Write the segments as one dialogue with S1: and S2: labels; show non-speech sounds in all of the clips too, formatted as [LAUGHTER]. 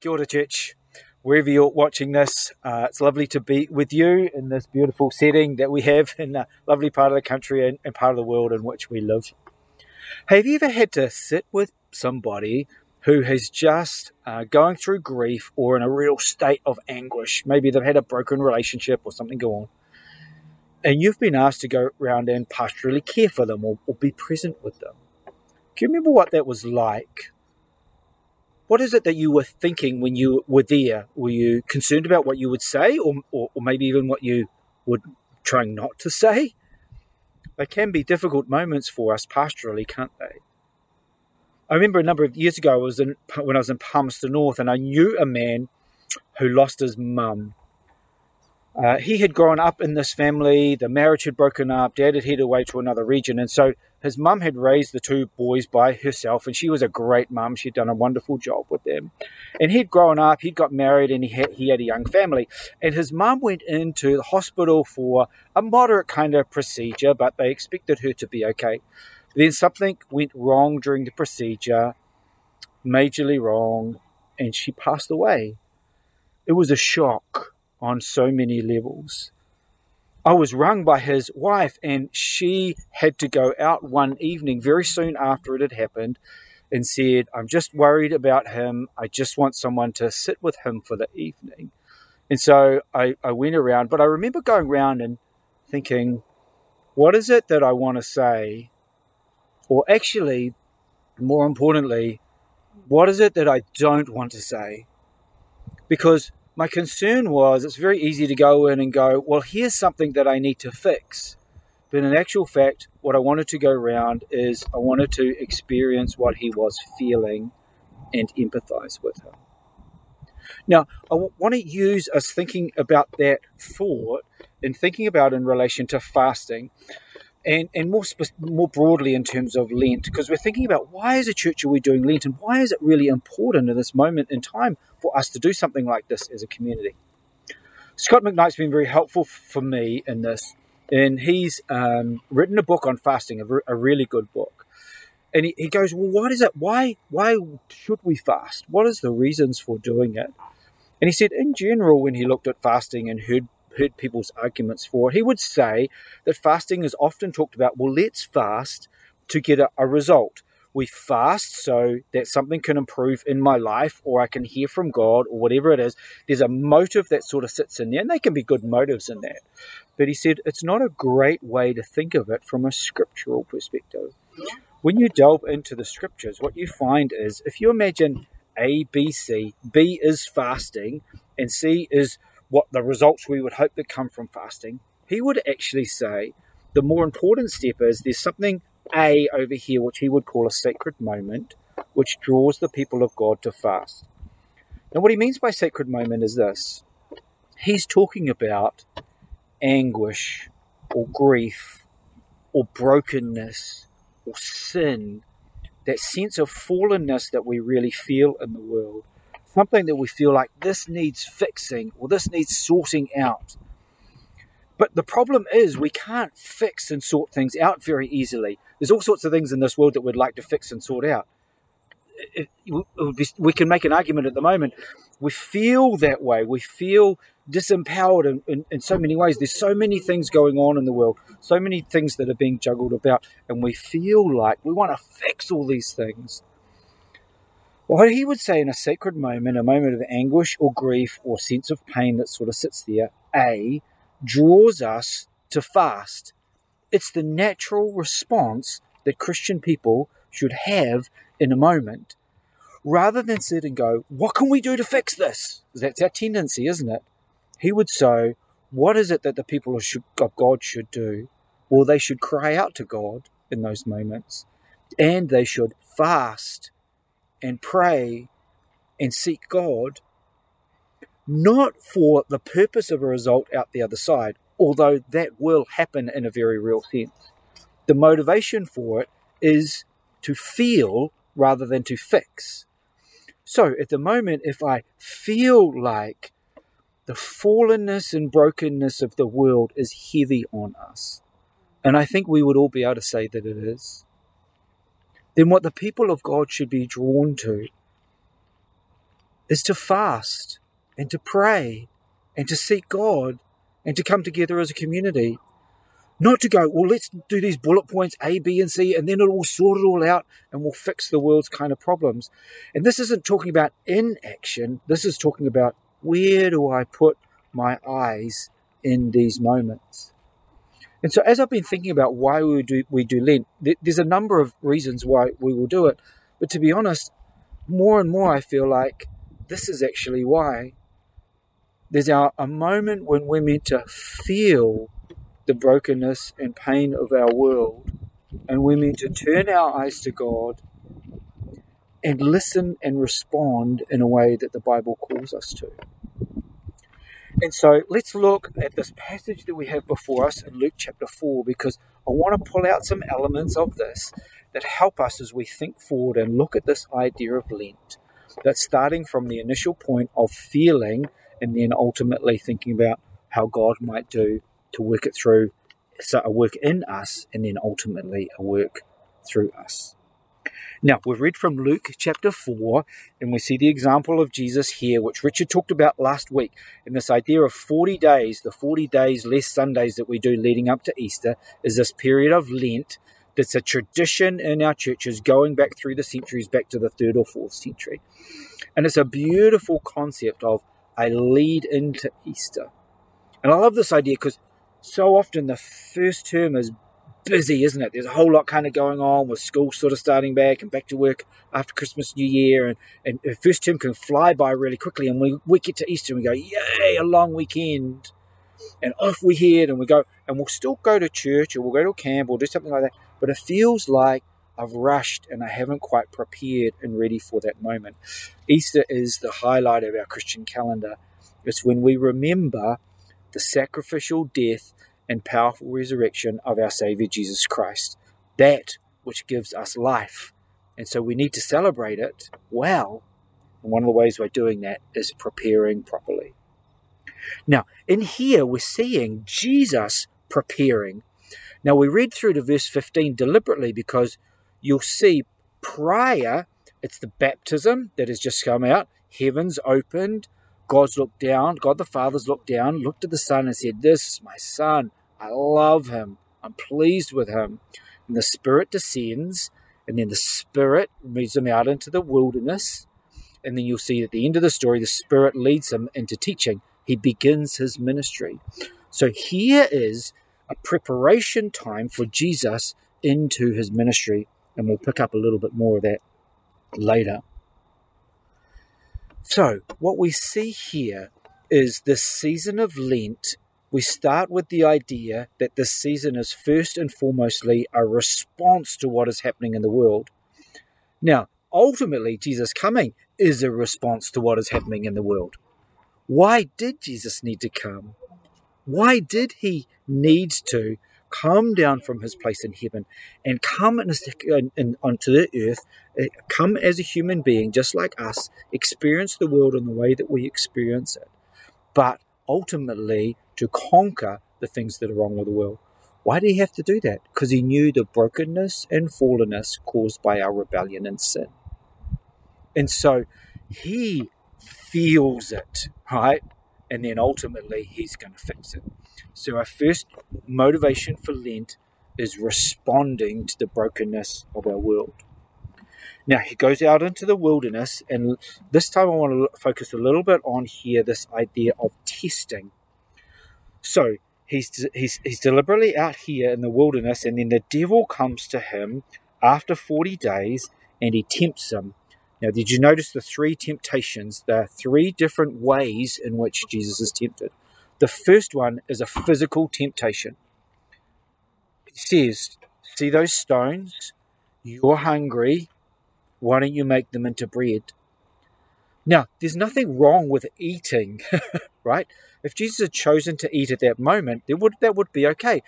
S1: Kia. Wherever you're watching this, uh, it's lovely to be with you in this beautiful setting that we have in a lovely part of the country and, and part of the world in which we live. Have you ever had to sit with somebody who has just uh, going through grief or in a real state of anguish? Maybe they've had a broken relationship or something go on. And you've been asked to go around and pastorally care for them or, or be present with them. Do you remember what that was like? What is it that you were thinking when you were there? Were you concerned about what you would say, or, or, or maybe even what you would trying not to say? They can be difficult moments for us pastorally, can't they? I remember a number of years ago, I was in, when I was in Palmerston North, and I knew a man who lost his mum. Uh, he had grown up in this family. The marriage had broken up. Dad had headed away to another region, and so his mum had raised the two boys by herself, and she was a great mum. She'd done a wonderful job with them. And he'd grown up, he'd got married, and he had, he had a young family. And his mum went into the hospital for a moderate kind of procedure, but they expected her to be okay. Then something went wrong during the procedure, majorly wrong, and she passed away. It was a shock on so many levels. I was rung by his wife, and she had to go out one evening very soon after it had happened and said, I'm just worried about him. I just want someone to sit with him for the evening. And so I, I went around, but I remember going around and thinking, what is it that I want to say? Or actually, more importantly, what is it that I don't want to say? Because my concern was it's very easy to go in and go, well, here's something that I need to fix. But in actual fact, what I wanted to go around is I wanted to experience what he was feeling and empathize with him. Now, I want to use us thinking about that thought and thinking about in relation to fasting and, and more, more broadly in terms of Lent, because we're thinking about why as a church are we doing Lent and why is it really important in this moment in time for us to do something like this as a community. Scot McKnight's been very helpful for me in this, and he's um, written a book on fasting, a, re- a really good book. And he, he goes, well, what is it? Why why should we fast? What is the reasons for doing it? And he said, in general, when he looked at fasting and heard heard people's arguments for it. He would say that fasting is often talked about, well, let's fast to get a, a result. We fast so that something can improve in my life or I can hear from God or whatever it is. There's a motive that sort of sits in there, and they can be good motives in that. But he said it's not a great way to think of it from a scriptural perspective. When you delve into the scriptures, what you find is if you imagine A, B, C, B is fasting, and C is what the results we would hope that come from fasting, he would actually say the more important step is there's something A over here, which he would call a sacred moment, which draws the people of God to fast. Now, what he means by sacred moment is this he's talking about anguish or grief or brokenness or sin, that sense of fallenness that we really feel in the world something that we feel like this needs fixing or this needs sorting out. But the problem is, we can't fix and sort things out very easily. There's all sorts of things in this world that we'd like to fix and sort out. It, it be, we can make an argument at the moment. We feel that way. We feel disempowered in, in, in so many ways. There's so many things going on in the world, so many things that are being juggled about, and we feel like we want to fix all these things. What he would say in a sacred moment, a moment of anguish or grief or sense of pain that sort of sits there, A, draws us to fast. It's the natural response that Christian people should have in a moment. Rather than sit and go, What can we do to fix this? That's our tendency, isn't it? He would say, What is it that the people of God should do? Well, they should cry out to God in those moments and they should fast and pray and seek God, not for the purpose of a result out the other side, although that will happen in a very real sense. The motivation for it is to feel rather than to fix. So at the moment, if I feel like the fallenness and brokenness of the world is heavy on us, and I think we would all be able to say that it is, then what the people of God should be drawn to is to fast and to pray and to seek God and to come together as a community. Not to go, well, let's do these bullet points A, B, and C, and then it will sort it all out and we'll fix the world's kind of problems. And this isn't talking about inaction, this is talking about where do I put my eyes in these moments. And so, as I've been thinking about why we do we do Lent, there's a number of reasons why we will do it. But to be honest, more and more I feel like this is actually why. There's our, a moment when we're meant to feel the brokenness and pain of our world, and we're meant to turn our eyes to God and listen and respond in a way that the Bible calls us to. And so let's look at this passage that we have before us in Luke chapter 4 because I want to pull out some elements of this that help us as we think forward and look at this idea of Lent. That's starting from the initial point of feeling and then ultimately thinking about how God might do to work it through, so a work in us and then ultimately a work through us. Now, we've read from Luke chapter 4, and we see the example of Jesus here, which Richard talked about last week. And this idea of 40 days, the 40 days less Sundays that we do leading up to Easter, is this period of Lent that's a tradition in our churches going back through the centuries, back to the third or fourth century. And it's a beautiful concept of a lead into Easter. And I love this idea because so often the first term is busy, isn't it? There's a whole lot kind of going on with school sort of starting back and back to work after Christmas, New Year, and, and first term can fly by really quickly. And we, we get to Easter and we go, yay, a long weekend. And off we head and we go, and we'll still go to church or we'll go to camp or do something like that. But it feels like I've rushed and I haven't quite prepared and ready for that moment. Easter is the highlight of our Christian calendar. It's when we remember the sacrificial death and powerful resurrection of our Savior Jesus Christ. That which gives us life. And so we need to celebrate it well. And one of the ways we're doing that is preparing properly. Now, in here, we're seeing Jesus preparing. Now, we read through to verse 15 deliberately because you'll see prior, it's the baptism that has just come out, heavens opened, God's looked down, God the Father's looked down, looked at the Son and said, This is my Son. I love him. I'm pleased with him. And the Spirit descends, and then the Spirit leads him out into the wilderness. And then you'll see at the end of the story, the Spirit leads him into teaching. He begins his ministry. So here is a preparation time for Jesus into his ministry. And we'll pick up a little bit more of that later. So, what we see here is the season of Lent we start with the idea that this season is first and foremostly a response to what is happening in the world. Now, ultimately, Jesus coming is a response to what is happening in the world. Why did Jesus need to come? Why did he need to come down from his place in heaven and come in, in, in, onto the earth, eh, come as a human being just like us, experience the world in the way that we experience it, but ultimately to conquer the things that are wrong with the world. Why did he have to do that? Because he knew the brokenness and fallenness caused by our rebellion and sin. And so he feels it, right? And then ultimately he's going to fix it. So our first motivation for Lent is responding to the brokenness of our world. Now he goes out into the wilderness, and this time I want to focus a little bit on here this idea of testing. So he's, he's, he's deliberately out here in the wilderness, and then the devil comes to him after 40 days and he tempts him. Now, did you notice the three temptations? There are three different ways in which Jesus is tempted. The first one is a physical temptation. He says, See those stones? You're hungry. Why don't you make them into bread? Now, there's nothing wrong with eating, [LAUGHS] right? If Jesus had chosen to eat at that moment, there would that would be okay.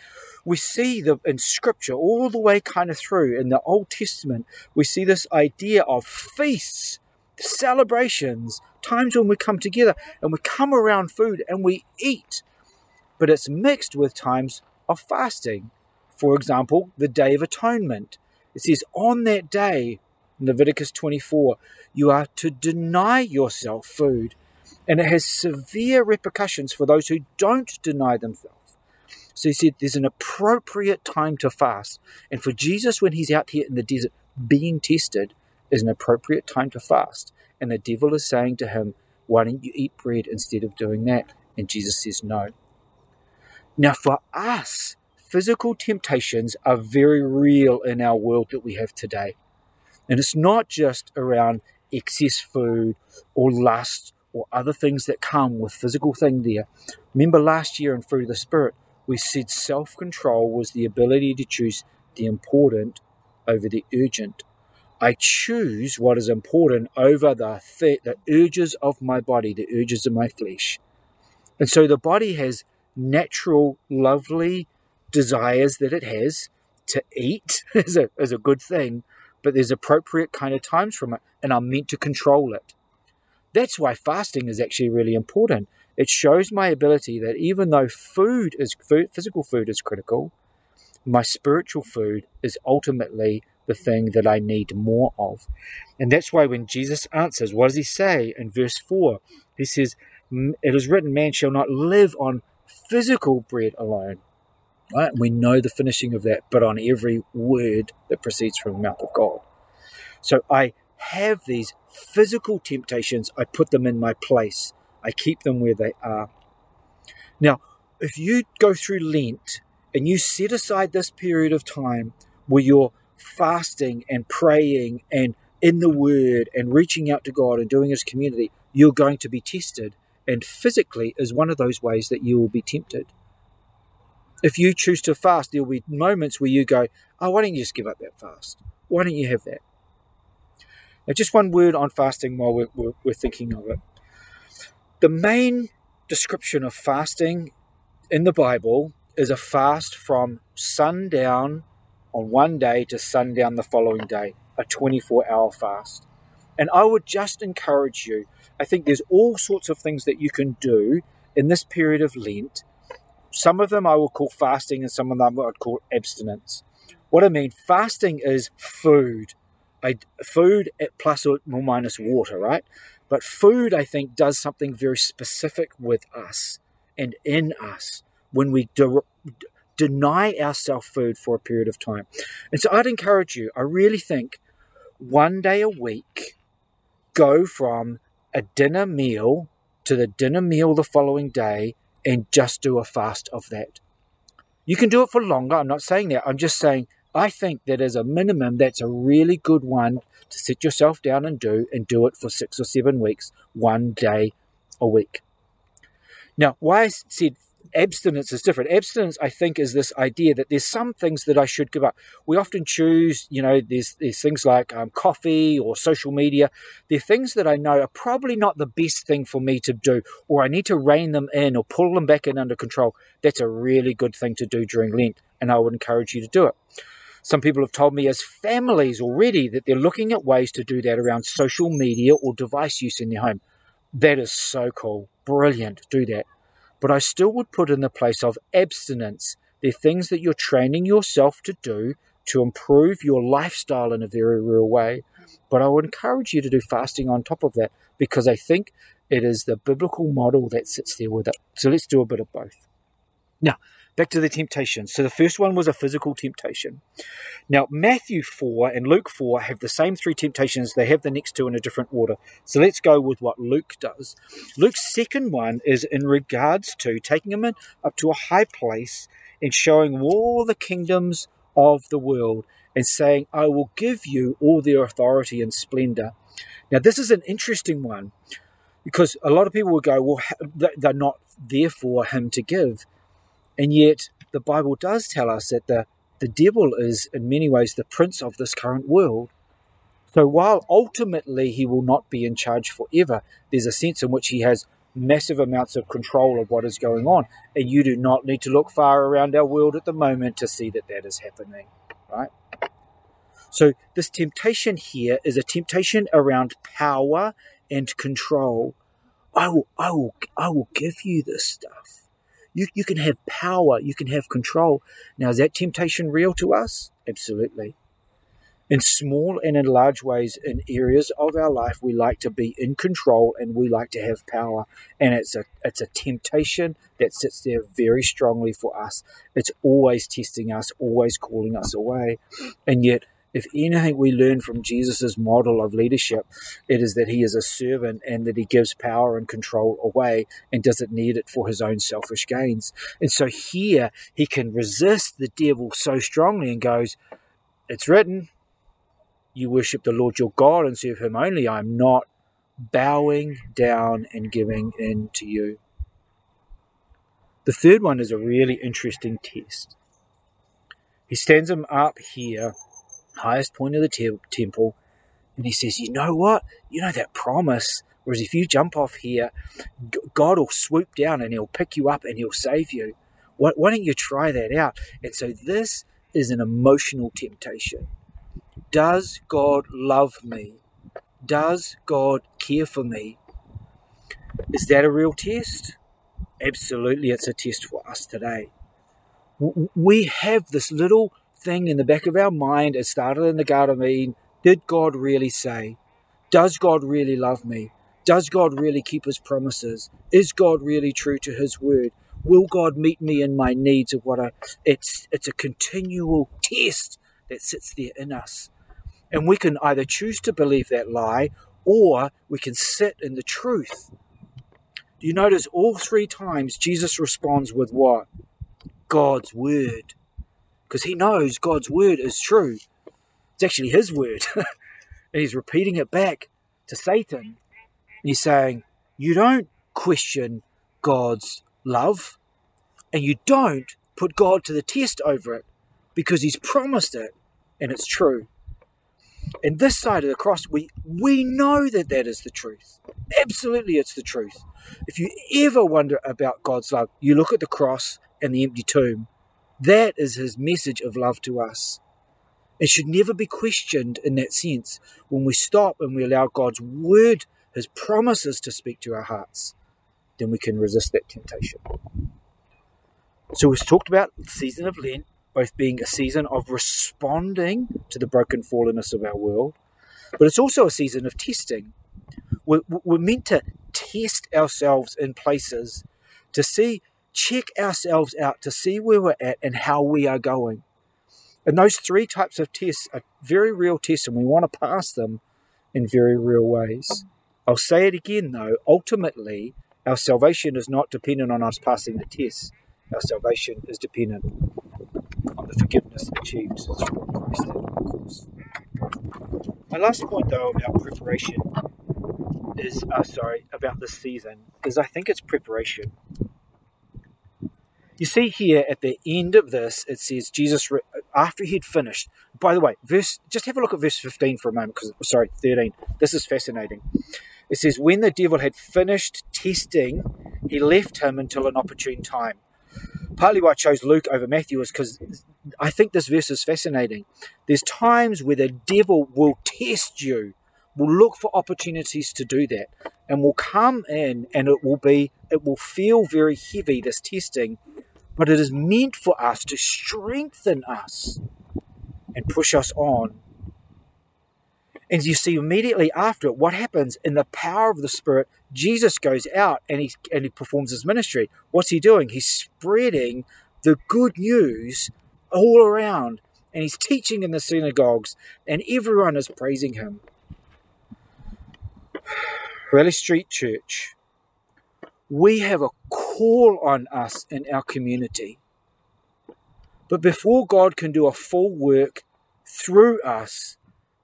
S1: We see the in Scripture all the way kind of through in the Old Testament, we see this idea of feasts, celebrations, times when we come together and we come around food and we eat, but it's mixed with times of fasting. For example, the Day of Atonement. It says on that day Leviticus 24, you are to deny yourself food, and it has severe repercussions for those who don't deny themselves. So he said there's an appropriate time to fast. And for Jesus, when he's out here in the desert being tested, is an appropriate time to fast. And the devil is saying to him, Why don't you eat bread instead of doing that? And Jesus says, No. Now, for us, physical temptations are very real in our world that we have today. And it's not just around excess food or lust or other things that come with physical thing there. Remember last year in Fruit of the Spirit, we said self control was the ability to choose the important over the urgent. I choose what is important over the, th- the urges of my body, the urges of my flesh. And so the body has natural, lovely desires that it has to eat [LAUGHS] is a, is a good thing, but there's appropriate kind of times from it, and I'm meant to control it. That's why fasting is actually really important it shows my ability that even though food is food, physical food is critical, my spiritual food is ultimately the thing that I need more of. And that's why when Jesus answers, what does he say in verse 4? He says, It is written, man shall not live on physical bread alone. Right? We know the finishing of that, but on every word that proceeds from the mouth of God. So I have these physical temptations, I put them in my place. I keep them where they are. Now, if you go through Lent and you set aside this period of time where you're fasting and praying and in the Word and reaching out to God and doing His community, you're going to be tested. And physically is one of those ways that you will be tempted. If you choose to fast, there will be moments where you go, Oh, why don't you just give up that fast? Why don't you have that? Now, just one word on fasting while we're, we're, we're thinking of it. The main description of fasting in the Bible is a fast from sundown on one day to sundown the following day, a 24 hour fast. And I would just encourage you, I think there's all sorts of things that you can do in this period of Lent. Some of them I will call fasting, and some of them I would call abstinence. What I mean, fasting is food, food plus or minus water, right? But food, I think, does something very specific with us and in us when we de- deny ourselves food for a period of time. And so I'd encourage you, I really think one day a week, go from a dinner meal to the dinner meal the following day and just do a fast of that. You can do it for longer. I'm not saying that. I'm just saying I think that as a minimum, that's a really good one to sit yourself down and do, and do it for six or seven weeks, one day a week. Now, why I said abstinence is different. Abstinence, I think, is this idea that there's some things that I should give up. We often choose, you know, there's, there's things like um, coffee or social media. They're things that I know are probably not the best thing for me to do, or I need to rein them in or pull them back in under control. That's a really good thing to do during Lent, and I would encourage you to do it. Some people have told me as families already that they're looking at ways to do that around social media or device use in their home. That is so cool. Brilliant. Do that. But I still would put in the place of abstinence. They're things that you're training yourself to do to improve your lifestyle in a very real way. But I would encourage you to do fasting on top of that because I think it is the biblical model that sits there with it. So let's do a bit of both. Now, back to the temptations. So the first one was a physical temptation. Now, Matthew 4 and Luke 4 have the same three temptations. They have the next two in a different order. So let's go with what Luke does. Luke's second one is in regards to taking him up to a high place and showing all the kingdoms of the world and saying, I will give you all their authority and splendor. Now, this is an interesting one because a lot of people will go, well, they're not there for him to give. And yet, the Bible does tell us that the, the devil is, in many ways, the prince of this current world. So, while ultimately he will not be in charge forever, there's a sense in which he has massive amounts of control of what is going on. And you do not need to look far around our world at the moment to see that that is happening, right? So, this temptation here is a temptation around power and control. I will, I will, I will give you this stuff. You, you can have power, you can have control. Now, is that temptation real to us? Absolutely. In small and in large ways, in areas of our life, we like to be in control and we like to have power. And it's a it's a temptation that sits there very strongly for us. It's always testing us, always calling us away. And yet if anything we learn from Jesus' model of leadership, it is that he is a servant and that he gives power and control away and doesn't need it for his own selfish gains. And so here he can resist the devil so strongly and goes, It's written, you worship the Lord your God and serve him only. I'm not bowing down and giving in to you. The third one is a really interesting test. He stands him up here, highest point of the te- temple, and he says, You know what? You know that promise. Whereas if you jump off here, God will swoop down and he'll pick you up and he'll save you. Why, why don't you try that out? And so this is an emotional temptation. Does God love me? Does God care for me? Is that a real test? Absolutely, it's a test for us today. We have this little thing in the back of our mind. It started in the Garden of Eden. Did God really say? Does God really love me? Does God really keep his promises? Is God really true to his word? Will God meet me in my needs of what I it's it's a continual test that sits there in us. And we can either choose to believe that lie or we can sit in the truth. Do you notice all three times Jesus responds with what? God's word. Because he knows God's word is true. It's actually his word. [LAUGHS] and he's repeating it back to Satan. And he's saying, You don't question God's love, and you don't put God to the test over it because he's promised it and it's true. And this side of the cross, we, we know that that is the truth. Absolutely, it's the truth. If you ever wonder about God's love, you look at the cross and the empty tomb. That is his message of love to us. It should never be questioned in that sense when we stop and we allow God's word, his promises to speak to our hearts, then we can resist that temptation. So we've talked about the season of Lent, both being a season of responding to the broken fallenness of our world, but it's also a season of testing. We're, we're meant to test ourselves in places to see, check ourselves out, to see where we're at and how we are going. And those three types of tests are very real tests, and we want to pass them in very real ways. I'll say it again though, ultimately, our salvation is not dependent on us passing the tests. Our salvation is dependent on the forgiveness achieved through Christ. My last point, though, about preparation is, uh, sorry, about this season, is I think it's preparation. You see here at the end of this, it says Jesus, after he'd finished, by the way, verse, just have a look at verse 15 for a moment, because, sorry, 13. This is fascinating. It says, When the devil had finished testing, he left him until an opportune time partly why I chose Luke over Matthew is because I think this verse is fascinating. There's times where the devil will test you, will look for opportunities to do that, and will come in and it will be, it will feel very heavy, this testing, but it is meant for us to strengthen us and push us on and you see immediately after it, what happens in the power of the Spirit, Jesus goes out and he, and he performs his ministry. What's he doing? He's spreading the good news all around. And he's teaching in the synagogues, and everyone is praising him. Raleigh Street Church, we have a call on us in our community. But before God can do a full work through us,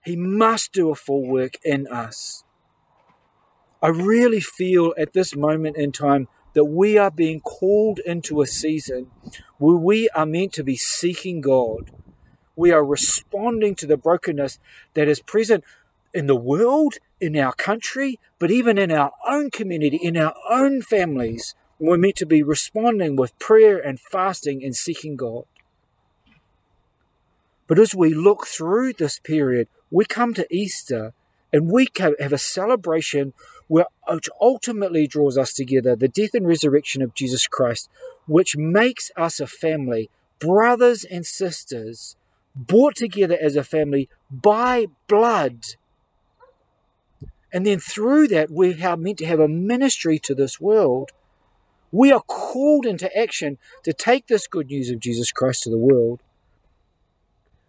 S1: he must do a full work in us. I really feel at this moment in time that we are being called into a season where we are meant to be seeking God. We are responding to the brokenness that is present in the world, in our country, but even in our own community, in our own families. We're meant to be responding with prayer and fasting and seeking God. But as we look through this period, we come to Easter and we have a celebration which ultimately draws us together the death and resurrection of Jesus Christ, which makes us a family, brothers and sisters, brought together as a family by blood. And then through that, we are meant to have a ministry to this world. We are called into action to take this good news of Jesus Christ to the world.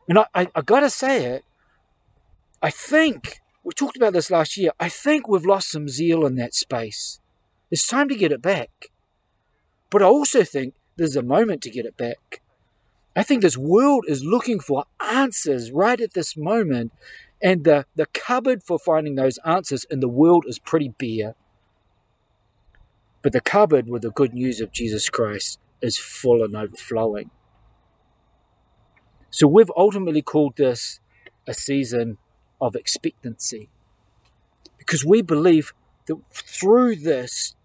S1: And I, I, I got to say it, I think, we talked about this last year, I think we've lost some zeal in that space. It's time to get it back. But I also think there's a moment to get it back. I think this world is looking for answers right at this moment, and the, the cupboard for finding those answers in the world is pretty bare. But the cupboard with the good news of Jesus Christ is full and overflowing. So we've ultimately called this a season of expectancy because we believe that through this,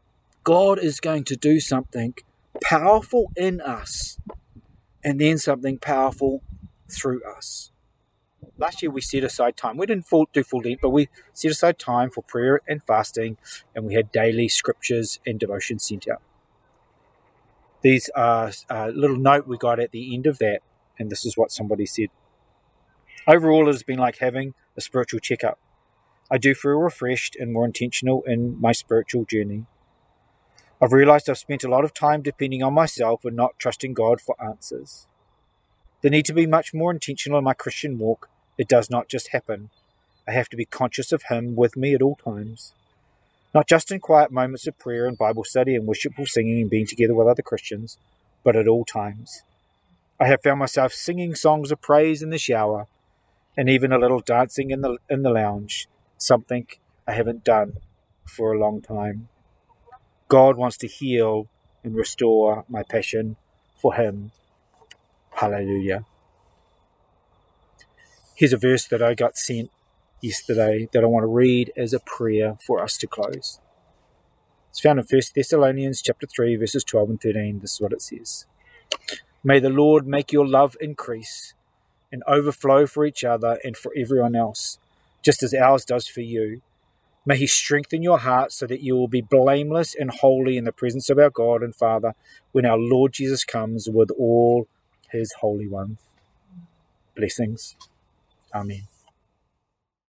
S1: God is going to do something powerful in us and then something powerful through us. Last year we set aside time. We didn't full, do full Lent, but we set aside time for prayer and fasting, and we had daily scriptures and devotion sent out. These are a little note we got at the end of that, and this is what somebody said. Overall, it has been like having a spiritual checkup. I do feel refreshed and more intentional in my spiritual journey. I've realized I've spent a lot of time depending on myself and not trusting God for answers. The need to be much more intentional in my Christian walk. It does not just happen. I have to be conscious of Him with me at all times. Not just in quiet moments of prayer and Bible study and worshipful singing and being together with other Christians, but at all times. I have found myself singing songs of praise in the shower and even a little dancing in the in the lounge, something I haven't done for a long time. God wants to heal and restore my passion for Him. Hallelujah. Here's a verse that I got sent yesterday that I want to read as a prayer for us to close. It's found in 1 Thessalonians chapter 3 verses 12 and 13. This is what it says. May the Lord make your love increase and overflow for each other and for everyone else, just as ours does for you. May He strengthen your heart so that you will be blameless and holy in the presence of our God and Father when our Lord Jesus comes with all His holy ones. Blessings. Amen.